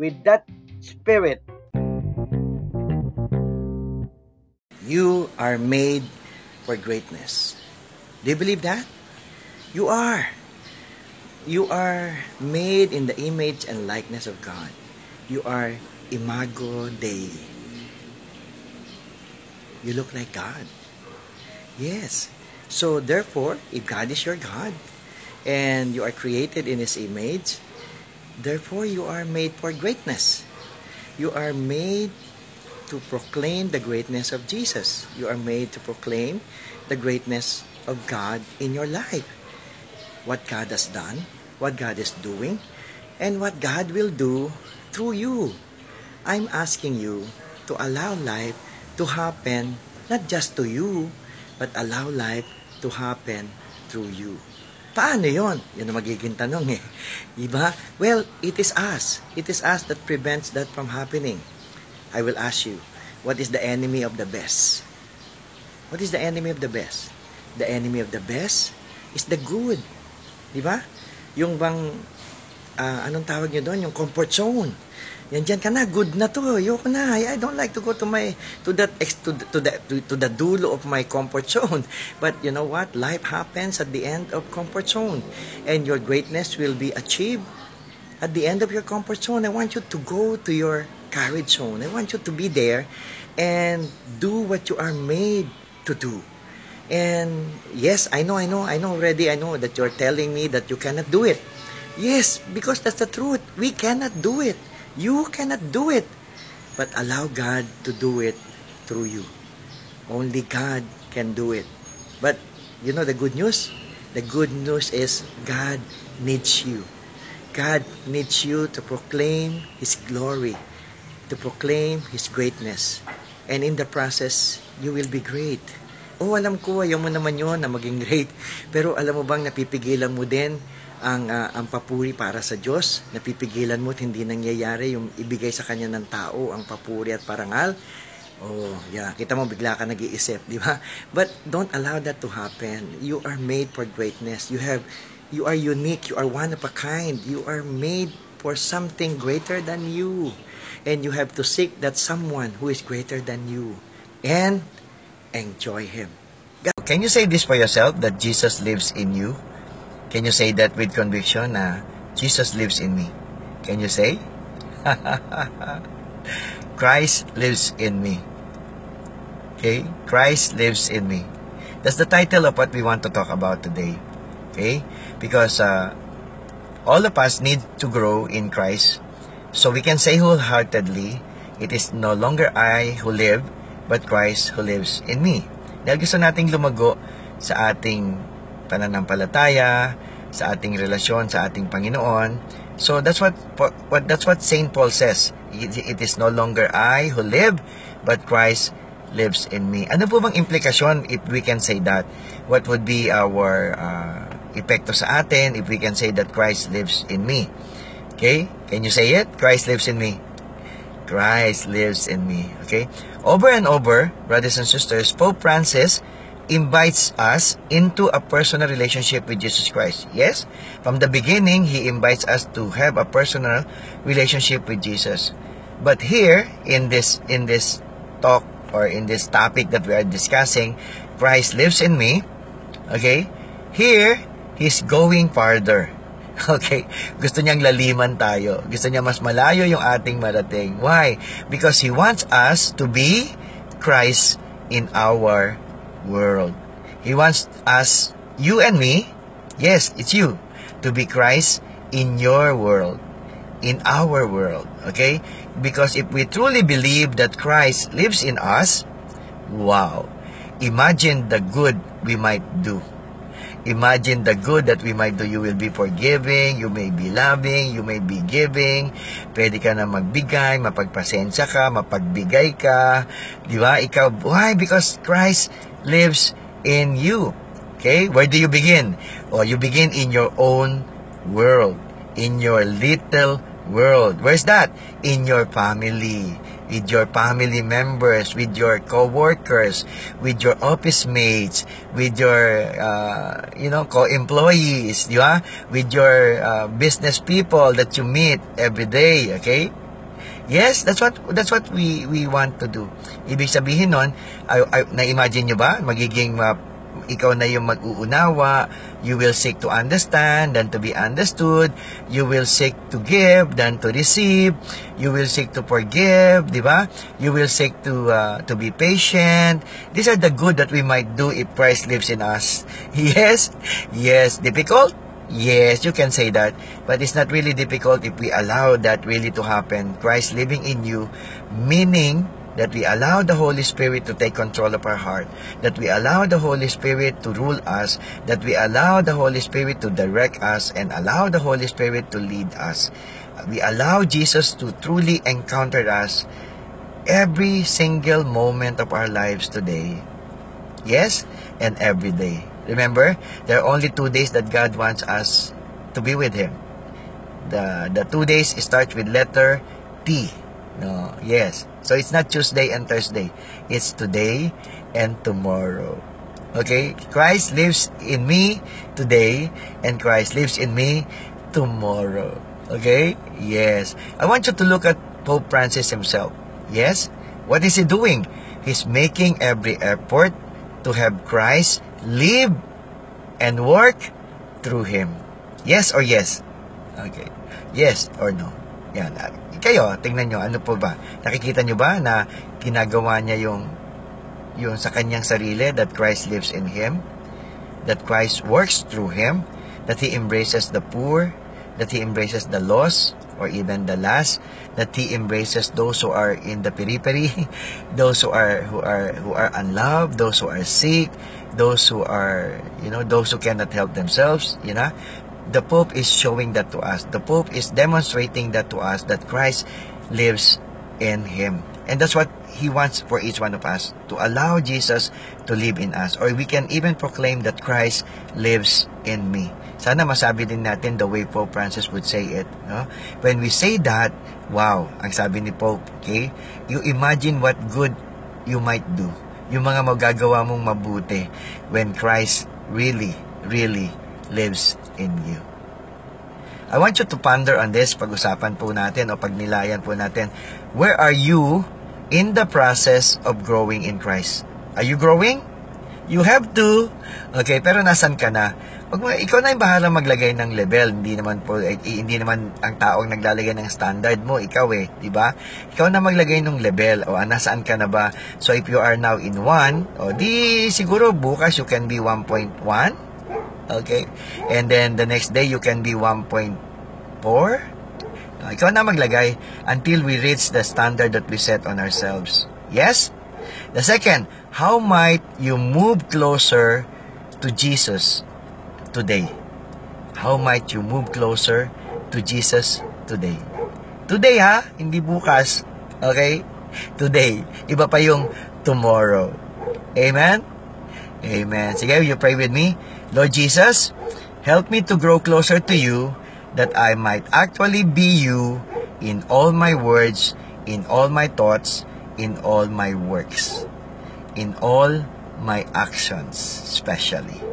with that spirit. You are made for greatness. Do you believe that? You are. You are made in the image and likeness of God. You are imago Dei. You look like God. Yes. So therefore, if God is your God and you are created in His image, therefore you are made for greatness. You are made to proclaim the greatness of Jesus. You are made to proclaim the greatness of God in your life. What God has done, what God is doing, and what God will do through you. I'm asking you to allow life to happen not just to you, but allow life to happen through you. Paano yon? Yan ang magiging tanong eh. Diba? Well, it is us. It is us that prevents that from happening. I will ask you, what is the enemy of the best? What is the enemy of the best? The enemy of the best is the good. Diba? Yung bang, uh, anong tawag nyo doon? Yung comfort zone yan dyan ka na, good na to. Ayoko na. I, I don't like to go to my to that to, to the to, to the dulo of my comfort zone. But you know what? Life happens at the end of comfort zone. And your greatness will be achieved at the end of your comfort zone. I want you to go to your courage zone. I want you to be there and do what you are made to do. And yes, I know, I know, I know already, I know that you're telling me that you cannot do it. Yes, because that's the truth. We cannot do it. You cannot do it. But allow God to do it through you. Only God can do it. But you know the good news? The good news is God needs you. God needs you to proclaim His glory, to proclaim His greatness. And in the process, you will be great. Oh, alam ko, ayaw mo naman yon na maging great. Pero alam mo bang napipigilan mo din ang uh, ang papuri para sa Diyos, napipigilan mo at hindi nangyayari yung ibigay sa kanya ng tao ang papuri at parangal. Oh, yeah, kita mo bigla ka nag-iisip, di ba? But don't allow that to happen. You are made for greatness. You have you are unique, you are one of a kind. You are made for something greater than you. And you have to seek that someone who is greater than you and enjoy him. Can you say this for yourself that Jesus lives in you? Can you say that with conviction na Jesus lives in me? Can you say? Christ lives in me. Okay? Christ lives in me. That's the title of what we want to talk about today. Okay? Because uh, all of us need to grow in Christ. So we can say wholeheartedly, it is no longer I who live, but Christ who lives in me. Dahil gusto nating lumago sa ating pananampalataya, sa ating relasyon sa ating Panginoon. So that's what, what that's what Saint Paul says. It, it is no longer I who live, but Christ lives in me. Ano po bang implikasyon if we can say that? What would be our uh, epekto sa atin if we can say that Christ lives in me? Okay? Can you say it? Christ lives in me. Christ lives in me. Okay? Over and over, brothers and sisters, Pope Francis invites us into a personal relationship with Jesus Christ. Yes, from the beginning, He invites us to have a personal relationship with Jesus. But here, in this, in this talk or in this topic that we are discussing, Christ lives in me. Okay? Here, He's going farther. Okay? Gusto niyang laliman tayo. Gusto niya mas malayo yung ating marating. Why? Because He wants us to be Christ in our world. He wants us, you and me, yes, it's you, to be Christ in your world, in our world, okay? Because if we truly believe that Christ lives in us, wow, imagine the good we might do. Imagine the good that we might do. You will be forgiving, you may be loving, you may be giving. Pwede ka na magbigay, mapagpasensya ka, mapagbigay ka. Di ba? Ikaw, why? Because Christ lives in you. Okay? Where do you begin? Oh, you begin in your own world. In your little world. Where's that? In your family with your family members, with your co-workers, with your office mates, with your, uh, you know, co-employees, di? With your uh, business people that you meet every day, okay? Yes, that's what that's what we we want to do. Ibig sabihin nun, ay, ay, na-imagine nyo ba? Magiging uh, ikaw na yung mag-uunawa, you will seek to understand than to be understood, you will seek to give than to receive, you will seek to forgive, di ba? You will seek to uh, to be patient. These are the good that we might do if Christ lives in us. Yes, yes, difficult? Yes, you can say that. But it's not really difficult if we allow that really to happen. Christ living in you, meaning that we allow the Holy Spirit to take control of our heart, that we allow the Holy Spirit to rule us, that we allow the Holy Spirit to direct us, and allow the Holy Spirit to lead us. We allow Jesus to truly encounter us every single moment of our lives today. Yes, and every day. Remember, there are only two days that God wants us to be with Him. The, the two days start with letter T. No, yes. So it's not Tuesday and Thursday. It's today and tomorrow. Okay? Christ lives in me today and Christ lives in me tomorrow. Okay? Yes. I want you to look at Pope Francis himself. Yes? What is he doing? He's making every effort to have Christ live and work through him. Yes or yes? Okay. Yes or no? Yan. Kayo, tingnan nyo, ano po ba? Nakikita nyo ba na ginagawa niya yung, yung sa kanyang sarili that Christ lives in Him? That Christ works through Him? That He embraces the poor? That He embraces the lost? Or even the last? That He embraces those who are in the periphery? those who are, who are, who are unloved? Those who are sick? Those who are, you know, those who cannot help themselves? You know? the Pope is showing that to us. The Pope is demonstrating that to us that Christ lives in him. And that's what he wants for each one of us to allow Jesus to live in us. Or we can even proclaim that Christ lives in me. Sana masabi din natin the way Pope Francis would say it. No? When we say that, wow, ang sabi ni Pope, okay? You imagine what good you might do. Yung mga magagawa mong mabuti when Christ really, really lives in you. I want you to ponder on this, pag-usapan po natin o pagnilayan po natin. Where are you in the process of growing in Christ? Are you growing? You have to. Okay, pero nasan ka na? Pag ikaw na yung bahala maglagay ng level, hindi naman po eh, hindi naman ang taong naglalagay ng standard mo, ikaw eh, di ba? Ikaw na maglagay ng level o ah, nasaan ka na ba? So if you are now in 1, o di siguro bukas you can be 1.1 Okay? And then the next day, you can be 1.4. Uh, ikaw na maglagay until we reach the standard that we set on ourselves. Yes? The second, how might you move closer to Jesus today? How might you move closer to Jesus today? Today ha, hindi bukas. Okay? Today. Iba pa yung tomorrow. Amen? Amen. Sige, you pray with me. Lord Jesus, help me to grow closer to you that I might actually be you in all my words, in all my thoughts, in all my works, in all my actions, especially.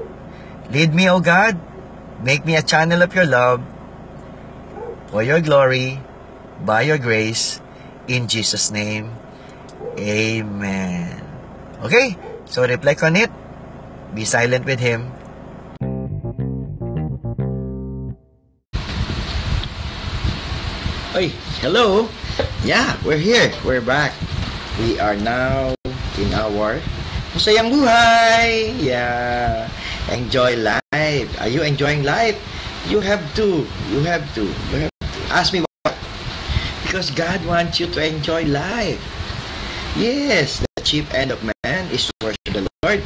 Lead me, O God. Make me a channel of your love for your glory, by your grace, in Jesus' name. Amen. Okay, so reflect on it. Be silent with Him Hey, hello. Yeah, we're here. We're back. We are now in our masayang buhay. Yeah. Enjoy life. Are you enjoying life? You have to. You have to. You have to. Ask me why. Because God wants you to enjoy life. Yes, the chief end of man is to worship the Lord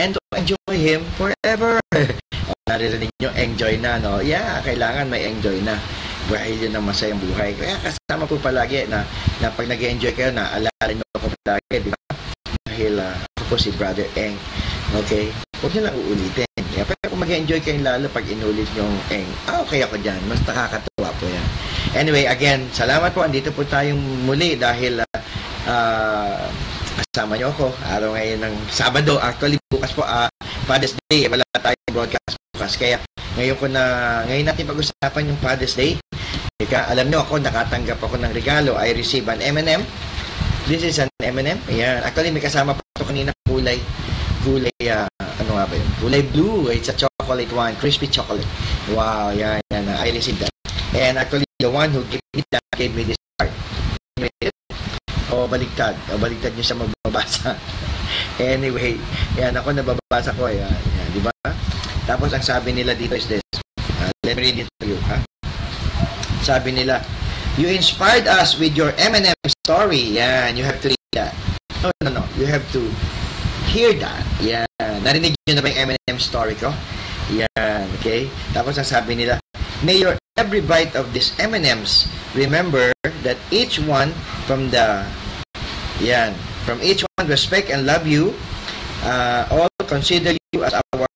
and to enjoy Him forever. Naririnig nyo, enjoy na, no? Yeah, kailangan may enjoy na. Dahil yun ang masayang buhay. Kaya kasama po palagi na, na pag nag enjoy kayo, naalala nyo ako palagi, di ba? Dahil uh, ako po si Brother Eng. Okay? Huwag nyo lang uulitin. Yeah, pero kung mag-enjoy kayo lalo pag inulit nyo ang Eng, ah, okay ako dyan. Mas nakakatuwa po yan. Anyway, again, salamat po. Andito po tayong muli dahil uh, uh, kasama nyo ako. Araw ngayon ng Sabado. Actually, bukas po, uh, Father's Day. Wala tayong broadcast bukas. Kaya ngayon ko na, ngayon natin pag-usapan yung Father's Day. Ika, alam nyo ako, nakatanggap ako ng regalo. I receive an M&M. This is an M&M. Ayan. Actually, may kasama pa ito kanina kulay. Kulay, uh, ano nga ba yun? Kulay blue. It's a chocolate one. Crispy chocolate. Wow, yan, yan. I received that. And actually, the one who gave me that gave me this card. O, baliktad. O, baliktad niyo siya magbabasa. anyway, yan ako nababasa ko. Yan, yan, di ba? Tapos, ang sabi nila dito is this. Uh, let me read it to you, ha? Sabi nila, You inspired us with your M&M story. Yan, you have to read that. No, no, no. You have to hear that. Yan. Narinig nyo na ba yung M&M story ko? Yan, okay? Tapos ang sabi nila, May your every bite of these M&Ms remember that each one from the yan, from each one respect and love you. Uh, all consider you as our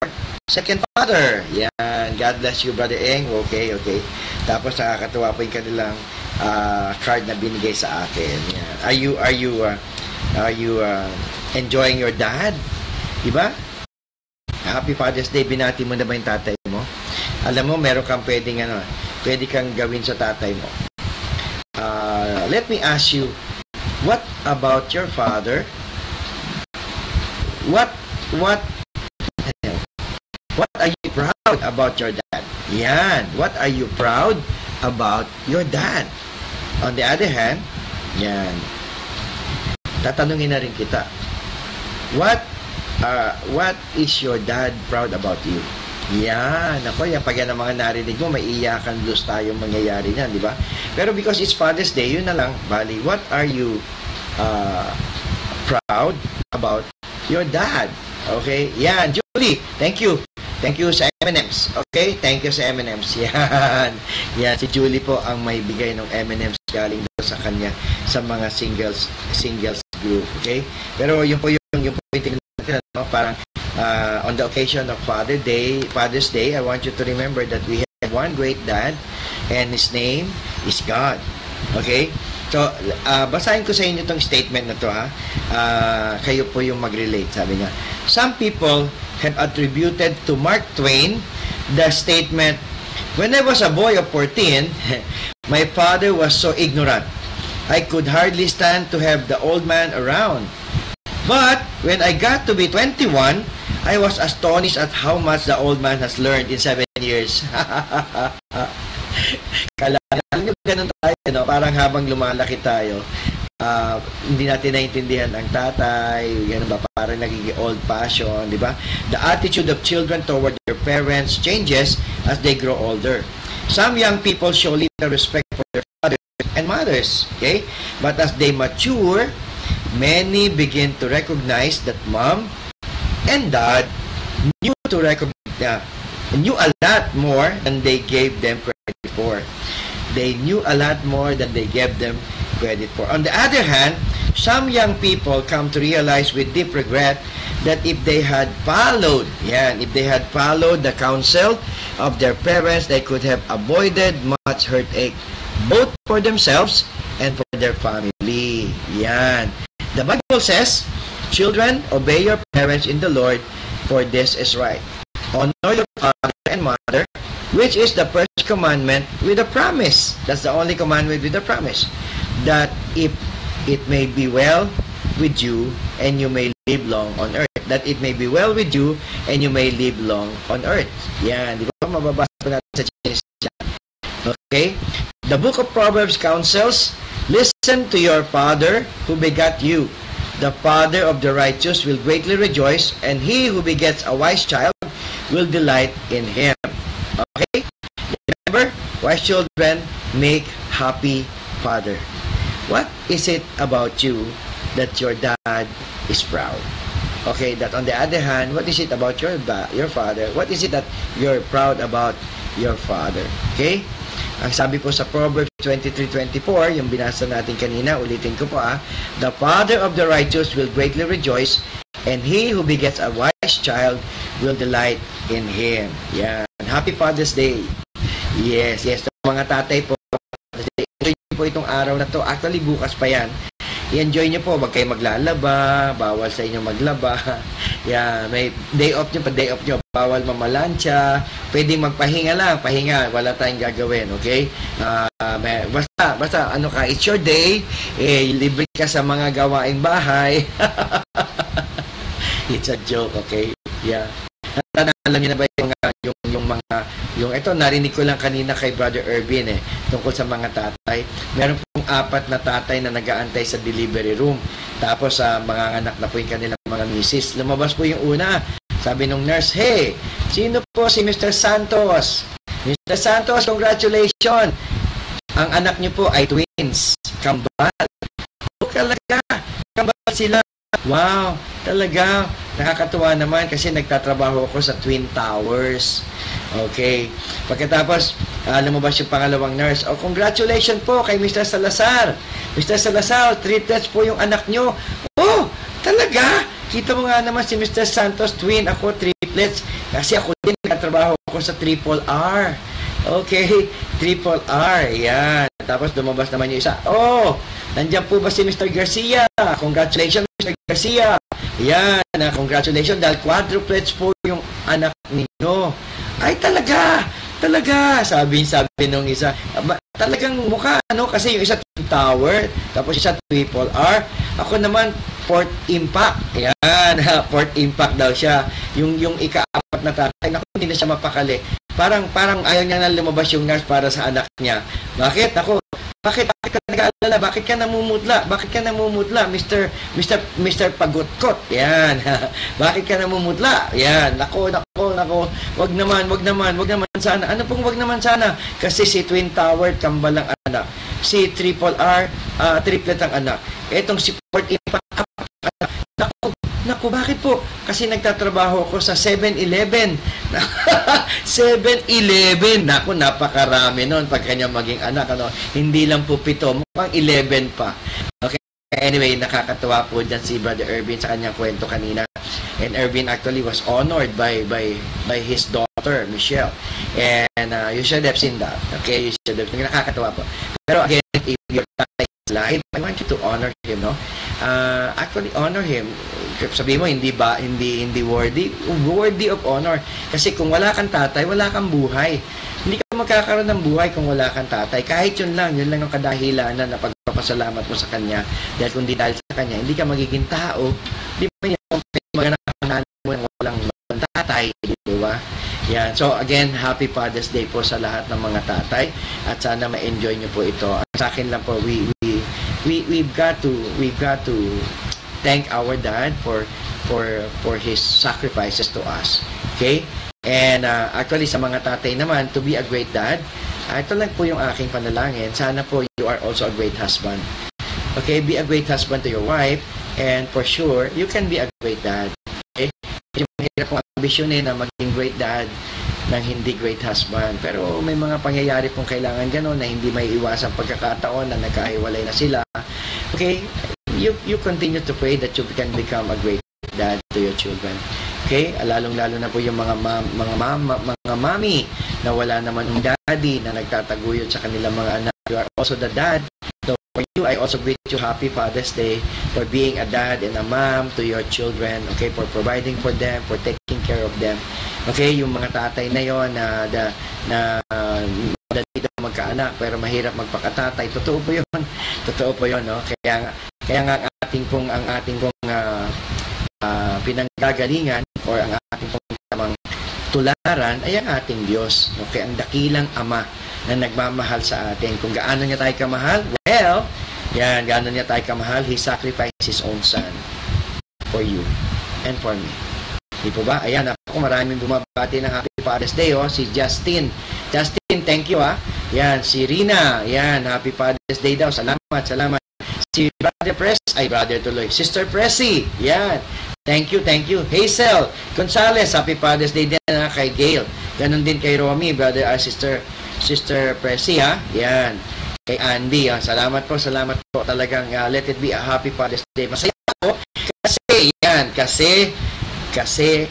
second father. Yan. God bless you, Brother Eng. Okay, okay. Tapos nakakatuwa po yung kanilang uh, card na binigay sa akin. Yan. Are you are you uh, are you uh, enjoying your dad? 'Di ba? Happy Father's Day. Binati mo na ba yung tatay mo? Alam mo, meron kang pwedeng ano, pwede kang gawin sa tatay mo. Uh, let me ask you, what about your father? What what what are you proud about your dad? Yan. What are you proud about your dad? On the other hand, yan. Tatanungin na rin kita. What uh, what is your dad proud about you? Yan. Ako, yan. Pag yan ang mga narinig mo, may iyakan blues tayong mangyayari niyan, di ba? Pero because it's Father's Day, yun na lang. Bali, what are you uh, proud about your dad? Okay? Yan. Julie, thank you. Thank you sa M&M's. Okay? Thank you sa M&M's. Yan. Yan. Si Julie po ang may bigay ng M&M's galing sa kanya sa mga singles singles group. Okay? Pero yun po yung, yung po yung tingnan natin. No? Parang uh, on the occasion of Father Day, Father's Day, I want you to remember that we have one great dad and his name is God. Okay? So, uh, basahin ko sa inyo itong statement na to ha. Uh, kayo po yung mag-relate, sabi niya. Some people have attributed to Mark Twain the statement, When I was a boy of 14, my father was so ignorant. I could hardly stand to have the old man around. But when I got to be 21, I was astonished at how much the old man has learned in seven years. Kala nyo ganun tayo, no? parang habang lumalaki tayo, uh, hindi natin naintindihan ang tatay, yan ba, parang nagiging old fashion, di ba? The attitude of children toward their parents changes as they grow older. Some young people show little respect for their fathers and mothers, okay? But as they mature, many begin to recognize that mom and dad knew to recognize, uh, knew a lot more than they gave them credit for. They knew a lot more than they gave them credit for. On the other hand, some young people come to realize with deep regret that if they had followed, yeah, if they had followed the counsel of their parents, they could have avoided much heartache, both for themselves and for their family. Yan. The Bible says, Children, obey your parents in the Lord, for this is right. Honor your father and mother, which is the first commandment with a promise. That's the only commandment with a promise. That if it may be well with you and you may live long on earth. That it may be well with you and you may live long on earth. Yan, di ba? Mababasa natin sa Genesis. Okay? The book of Proverbs counsels, Listen to your father who begat you. The father of the righteous will greatly rejoice, and he who begets a wise child will delight in him. Okay? Remember, wise children make happy father. What is it about you that your dad is proud? Okay, that on the other hand, what is it about your your father? What is it that you're proud about your father? Okay? Ang sabi po sa Proverbs 23:24, yung binasa natin kanina, ulitin ko po ah, the father of the righteous will greatly rejoice, and he who begets a wise child will delight in him. Yan. Happy Father's Day. Yes, yes. Mga tatay po, po itong araw na to. Actually, bukas pa yan i-enjoy nyo po. Huwag kayo maglalaba. Bawal sa inyo maglaba. yeah, may day off nyo pa day off nyo. Bawal mamalansya. Pwedeng magpahinga lang. Pahinga. Wala tayong gagawin. Okay? Uh, may, basta, basta, ano ka, it's your day. Eh, libre ka sa mga gawaing bahay. it's a joke, okay? Yeah. Alam niyo na ba yung, yung mga, yung ito, narinig ko lang kanina kay Brother Irvin eh, tungkol sa mga tatay. Meron pong apat na tatay na nagaantay sa delivery room. Tapos, sa uh, mga anak na po yung kanilang mga misis. Lumabas po yung una. Sabi nung nurse, Hey, sino po si Mr. Santos? Mr. Santos, congratulations! Ang anak niyo po ay twins. Kambal. O, talaga. Kambal sila. Wow, talaga. Nakakatuwa naman kasi nagtatrabaho ako sa Twin Towers. Okay. Pagkatapos, uh, lumabas yung pangalawang nurse. Oh, congratulations po kay Mr. Salazar. Mr. Salazar, triplets po yung anak nyo. Oh, talaga? Kita mo nga naman si Mr. Santos, twin. Ako, triplets. Kasi ako din, nagtatrabaho ako sa Triple R. Okay, Triple R. Yan. Tapos lumabas naman yung isa. Oh, Nandiyan po ba si Mr. Garcia? Congratulations, Mr. Garcia. Yan, uh, congratulations dahil quadruplets po yung anak ninyo. Ay talaga, talaga, sabi sabi nung isa. Talagang mukha, ano, kasi yung isa tower, tapos isa triple R. Ako naman, Port Impact. Yan, Port Impact daw siya. Yung yung ikaapat na tatay, naku, hindi na siya mapakali. Parang parang ayaw niya na lumabas yung nurse para sa anak niya. Bakit? Ako, bakit, bakit ka nag-aalala? Bakit ka namumutla? Bakit ka namumutla, Mr. Mr. Mr. Pagutkot? Yan. bakit ka namumutla? Yan. Nako, nako, nako. Wag naman, wag naman, wag naman sana. Ano pong wag naman sana? Kasi si Twin Tower, kambal ang anak. Si Triple R, uh, triplet ang anak. Etong si Port Impact, Naku, bakit po? Kasi nagtatrabaho ako sa 7-Eleven. 7-Eleven. Naku, napakarami noon pag kanya maging anak. Ano, hindi lang po pito, mukhang 11 pa. Okay. Anyway, nakakatuwa po dyan si Brother Irvin sa kanyang kwento kanina. And Irvin actually was honored by by by his daughter, Michelle. And uh, you should have seen that. Okay, you should have. Nakakatuwa po. Pero again, if your live, I want you to honor him, no? Uh, actually, honor him. Sabi mo hindi ba hindi hindi worthy? Worthy of honor. Kasi kung wala kang tatay wala kang buhay. Hindi ka magkakaroon ng buhay kung wala kang tatay. Kahit yun lang yun lang ang kadahilanan na pagpapasalamat mo sa kanya. Dahil kung di dahil sa kanya hindi ka magiging tao. Di ba yan maganda mo ng walang tatay di ba? Yan. So again, happy Father's Day po sa lahat ng mga tatay. At sana ma-enjoy niyo po ito. Sa akin lang po, we we we we've got to we've got to thank our dad for for for his sacrifices to us. Okay? And uh, actually sa mga tatay naman to be a great dad, uh, ito lang po yung aking panalangin. Sana po you are also a great husband. Okay, be a great husband to your wife and for sure you can be a great dad. Okay? Yung mahirap pong ambisyonin na maging great dad ng hindi great husband. Pero may mga pangyayari pong kailangan gano'n na hindi may iwasang pagkakataon na nagkahiwalay na sila. Okay? you you continue to pray that you can become a great dad to your children. Okay? Lalong-lalo na po yung mga ma- mga mama, mga mami na wala naman ng daddy na nagtataguyod sa kanilang mga anak. You are also the dad. So for you, I also greet you happy Father's Day for being a dad and a mom to your children. Okay? For providing for them, for taking care of them. Okay? Yung mga tatay na yon na, na, na uh, dito magkaanak pero mahirap magpakatatay. Totoo po yun. Totoo po yun. No? Kaya kaya nga ang ating pong ang ating pong uh, uh, pinanggagalingan or ang ating pong tamang tularan ay ang ating Diyos. Okay, ang dakilang Ama na nagmamahal sa atin. Kung gaano niya tayo kamahal, well, yan, gaano niya tayo kamahal, He sacrificed His own Son for you and for me. Di po ba? Ayan, ako maraming bumabati ng Happy Father's Day, oh. Si Justin. Justin, thank you, ah. Yan, si Rina. Yan, Happy Father's Day daw. Salamat, salamat. Si Brother Press, ay Brother tuloy. Sister Pressy, yan. Thank you, thank you. Hazel Gonzalez, Happy Father's Day din na kay Gail. Ganon din kay Romy, brother, uh, sister, sister Presi, ha? Yan. Kay Andy, ha? salamat po, salamat po. Talagang uh, let it be a happy Father's Day. Masaya ako kasi, yan, kasi, kasi,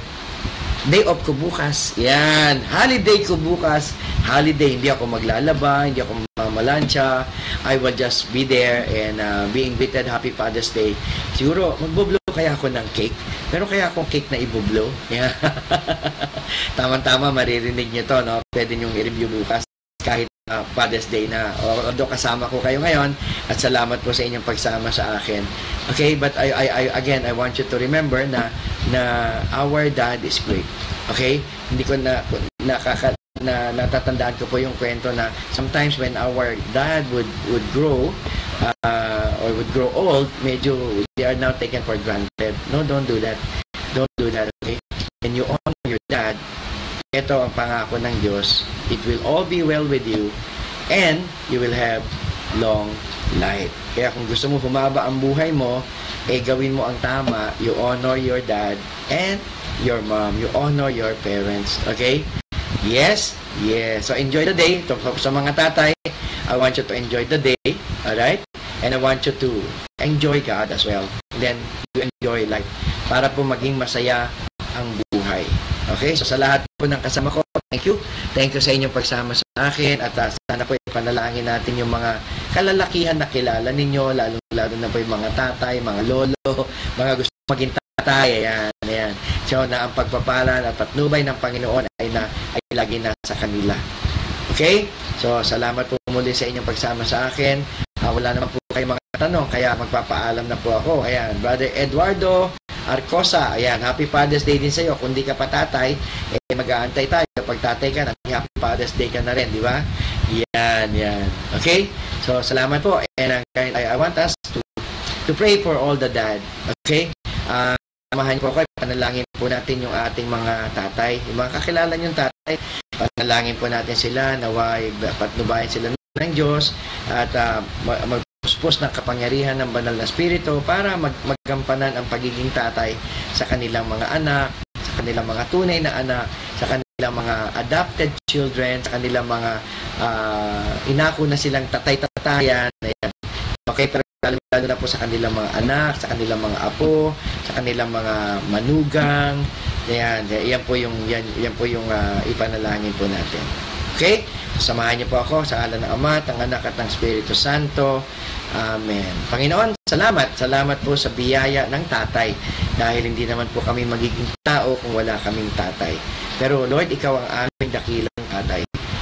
day off ko bukas. Yan, holiday ko bukas. Holiday, hindi ako maglalaba, hindi ako mamalansya. I will just be there and uh, being greeted Happy Father's Day. Siguro, magbublo kaya ako ng cake. Meron kaya akong cake na ibublo. Yeah. Tama-tama, maririnig nyo to, no? Pwede nyo i-review bukas uh, Father's Day na. Although kasama ko kayo ngayon at salamat po sa inyong pagsama sa akin. Okay, but I, I, I again, I want you to remember na na our dad is great. Okay? Hindi ko na nakaka na natatandaan ko po yung kwento na sometimes when our dad would would grow uh, or would grow old, medyo they are now taken for granted. No, don't do that. Don't do that, okay? When you honor your dad, ito ang pangako ng Diyos, it will all be well with you and you will have long life. Kaya kung gusto mo humaba ang buhay mo, eh gawin mo ang tama, you honor your dad and your mom, you honor your parents, okay? Yes? Yes. So, enjoy the day. To, sa mga tatay, I want you to enjoy the day. Alright? And I want you to enjoy God as well. then, you enjoy life. Para po maging masaya ang buhay. Okay? So, sa lahat po ng kasama ko, thank you. Thank you sa inyong pagsama sa akin. At uh, sana po ipanalangin natin yung mga kalalakihan na kilala ninyo, lalo-lalo na po yung mga tatay, mga lolo, mga gusto maging tatay. Ayan, ayan. So, na ang pagpapalan at patnubay ng Panginoon ay, na, ay lagi na sa kanila. Okay? So, salamat po muli sa inyong pagsama sa akin. Uh, wala naman po kayo mga tanong, kaya magpapaalam na po ako. Ayan, Brother Eduardo Arcosa, ayan, Happy Father's Day din sa iyo. Kung di ka pa tatay, eh, mag-aantay tayo. Kapag tatay ka, Happy Father's Day ka na rin, di ba? Yan, yan. Okay? So, salamat po. And uh, I, want us to to pray for all the dad. Okay? Uh, Samahan po kayo, panalangin po natin yung ating mga tatay, yung mga kakilala yung tatay, panalangin po natin sila, naway patnubayan sila ng Diyos at uh, magpuspos ng kapangyarihan ng banal na spirito para mag magkampanan ang pagiging tatay sa kanilang mga anak, sa kanilang mga tunay na anak, sa kanilang mga adopted children, sa kanilang mga uh, inako na silang tatay-tatayan. Ayan. Okay, pero lalo na po sa kanilang mga anak, sa kanilang mga apo, sa kanilang mga manugang. Yan, yan po yung yan, yan po yung uh, ipanalangin po natin. Okay? Samahan niyo po ako sa ala ng Ama, ng Anak at ng Espiritu Santo. Amen. Panginoon, salamat. Salamat po sa biyaya ng tatay dahil hindi naman po kami magiging tao kung wala kaming tatay. Pero Lord, ikaw ang aming dakilang tatay.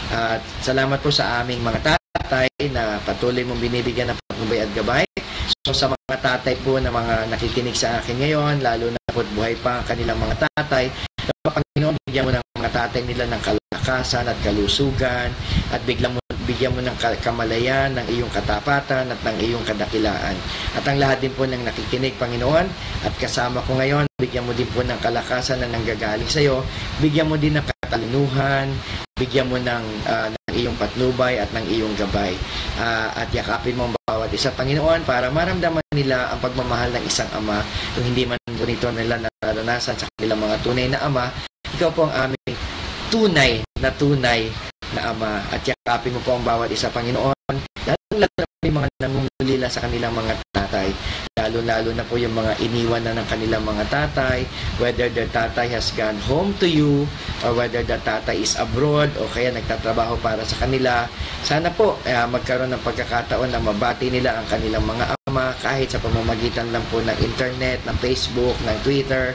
At salamat po sa aming mga tatay na patuloy mong binibigyan ng patnubay at gabay. So sa mga tatay po na mga nakikinig sa akin ngayon, lalo na po buhay pa ang kanilang mga tatay, Panginoon, bigyan mo ng mga tatay nila ng kalakasan at kalusugan at biglang mo, bigyan mo ng kamalayan, ng iyong katapatan at ng iyong kadakilaan. At ang lahat din po ng nakikinig, Panginoon, at kasama ko ngayon, bigyan mo din po ng kalakasan na nanggagaling sa iyo, bigyan mo din ng katalinuhan, bigyan mo ng, uh, ng iyong patnubay at ng iyong gabay. Uh, at yakapin mo ang bawat isa, Panginoon, para maramdaman nila ang pagmamahal ng isang ama. Kung hindi man po nito nila naranasan sa kanilang mga tunay na ama, ikaw po ang aming tunay na tunay na ama. At yakapin mo po ang bawat isa, Panginoon. Lalo na may mga nangungulila sa kanilang mga tatay. Lalo-lalo na po yung mga iniwan na ng kanilang mga tatay, whether their tatay has gone home to you, or whether the tatay is abroad, o kaya nagtatrabaho para sa kanila. Sana po eh, magkaroon ng pagkakataon na mabati nila ang kanilang mga ama kahit sa pamamagitan lang po ng internet, ng Facebook, ng Twitter,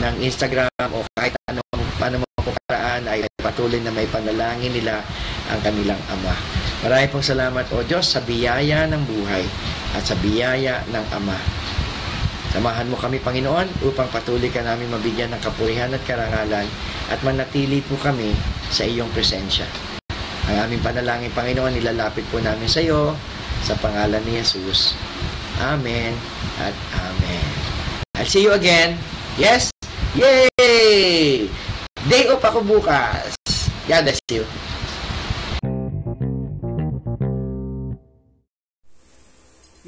ng Instagram, o kahit anong, anong po karaan ay patuloy na may panalangin nila ang kanilang ama. Marami pong salamat o Diyos sa biyaya ng buhay at sa biyaya ng Ama. Samahan mo kami, Panginoon, upang patuloy ka namin mabigyan ng kapurihan at karangalan at manatili po kami sa iyong presensya. Ang aming panalangin, Panginoon, nilalapit po namin sa iyo sa pangalan ni Jesus. Amen at Amen. I'll see you again. Yes? Yay! Day off ako bukas. God bless you.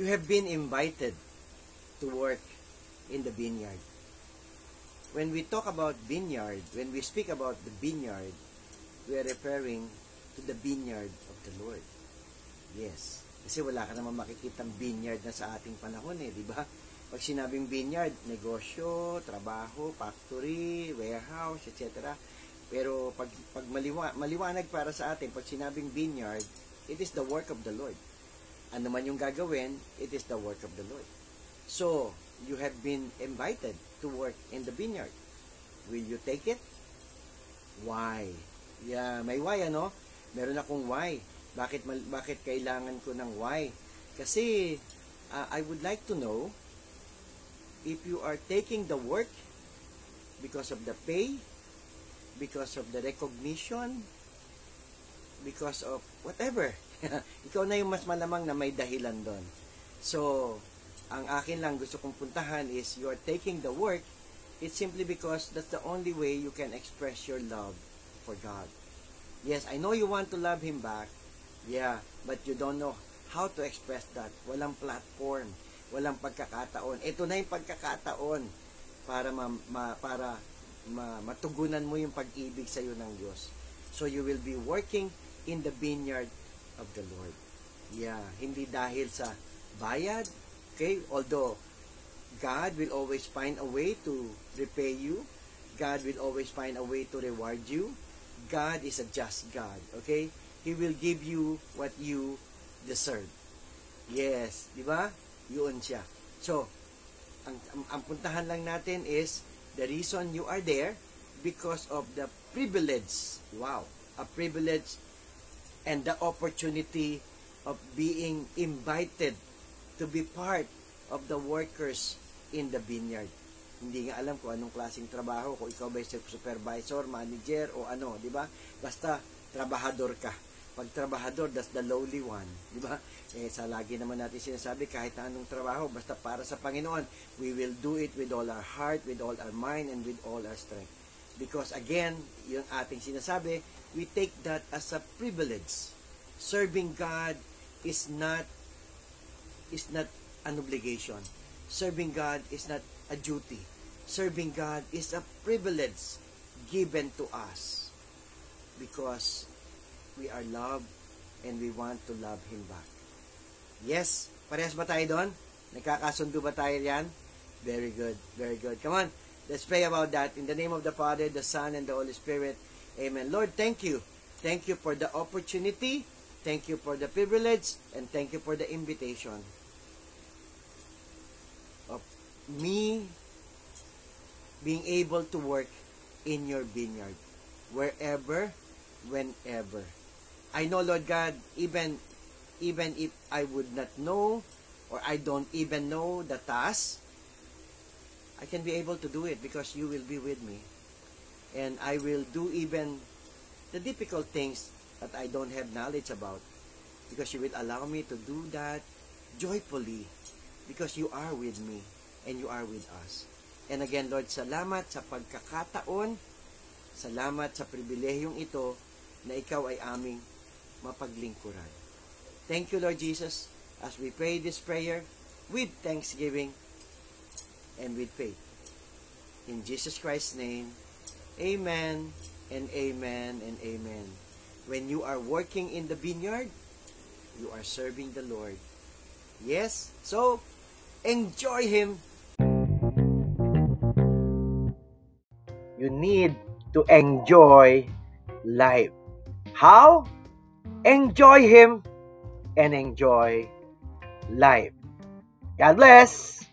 You have been invited to work in the vineyard. when we talk about vineyard, when we speak about the vineyard, we are referring to the vineyard of the Lord. Yes. Kasi wala ka naman makikitang vineyard na sa ating panahon eh, di ba? Pag sinabing vineyard, negosyo, trabaho, factory, warehouse, etc. Pero pag, pag maliwa, maliwanag para sa atin, pag sinabing vineyard, it is the work of the Lord. Ano man yung gagawin, it is the work of the Lord. So, you have been invited to work in the vineyard. Will you take it? Why? Yeah, may why ano? Meron akong why. Bakit bakit kailangan ko ng why? Kasi uh, I would like to know if you are taking the work because of the pay, because of the recognition, because of whatever. Ikaw na yung mas malamang na may dahilan doon. So, ang akin lang gusto kong puntahan is you are taking the work, it's simply because that's the only way you can express your love for God. Yes, I know you want to love Him back. Yeah, but you don't know how to express that. Walang platform, walang pagkakataon. Ito na yung pagkakataon para ma, ma para ma, matugunan mo yung pag-ibig sa iyo ng Diyos. So you will be working in the vineyard of the Lord. Yeah, hindi dahil sa bayad, Okay? Although God will always find a way to repay you. God will always find a way to reward you. God is a just God. Okay? He will give you what you deserve. Yes. Di ba? Yun siya. So, ang, ang, ang puntahan lang natin is the reason you are there because of the privilege. Wow. A privilege and the opportunity of being invited to be part of the workers in the vineyard. Hindi nga alam kung anong klaseng trabaho, kung ikaw ba supervisor, manager, o ano, di ba? Basta, trabahador ka. Pag trabahador, that's the lowly one. Di ba? Eh, sa lagi naman natin sinasabi, kahit anong trabaho, basta para sa Panginoon, we will do it with all our heart, with all our mind, and with all our strength. Because again, yung ating sinasabi, we take that as a privilege. Serving God is not is not an obligation. Serving God is not a duty. Serving God is a privilege given to us because we are loved and we want to love Him back. Yes? Parehas ba tayo doon? Nagkakasundo ba tayo yan? Very good. Very good. Come on. Let's pray about that. In the name of the Father, the Son, and the Holy Spirit. Amen. Lord, thank you. Thank you for the opportunity. Thank you for the privilege. And thank you for the invitation of me being able to work in your vineyard wherever whenever i know lord god even even if i would not know or i don't even know the task i can be able to do it because you will be with me and i will do even the difficult things that i don't have knowledge about because you will allow me to do that joyfully because you are with me and you are with us. And again, Lord, salamat sa pagkakataon, salamat sa pribilehiyong ito na ikaw ay aming mapaglingkuran. Thank you, Lord Jesus, as we pray this prayer with thanksgiving and with faith. In Jesus Christ's name, amen and amen and amen. When you are working in the vineyard, you are serving the Lord. Yes? So, enjoy Him you need to enjoy life. How? Enjoy Him and enjoy life. God bless.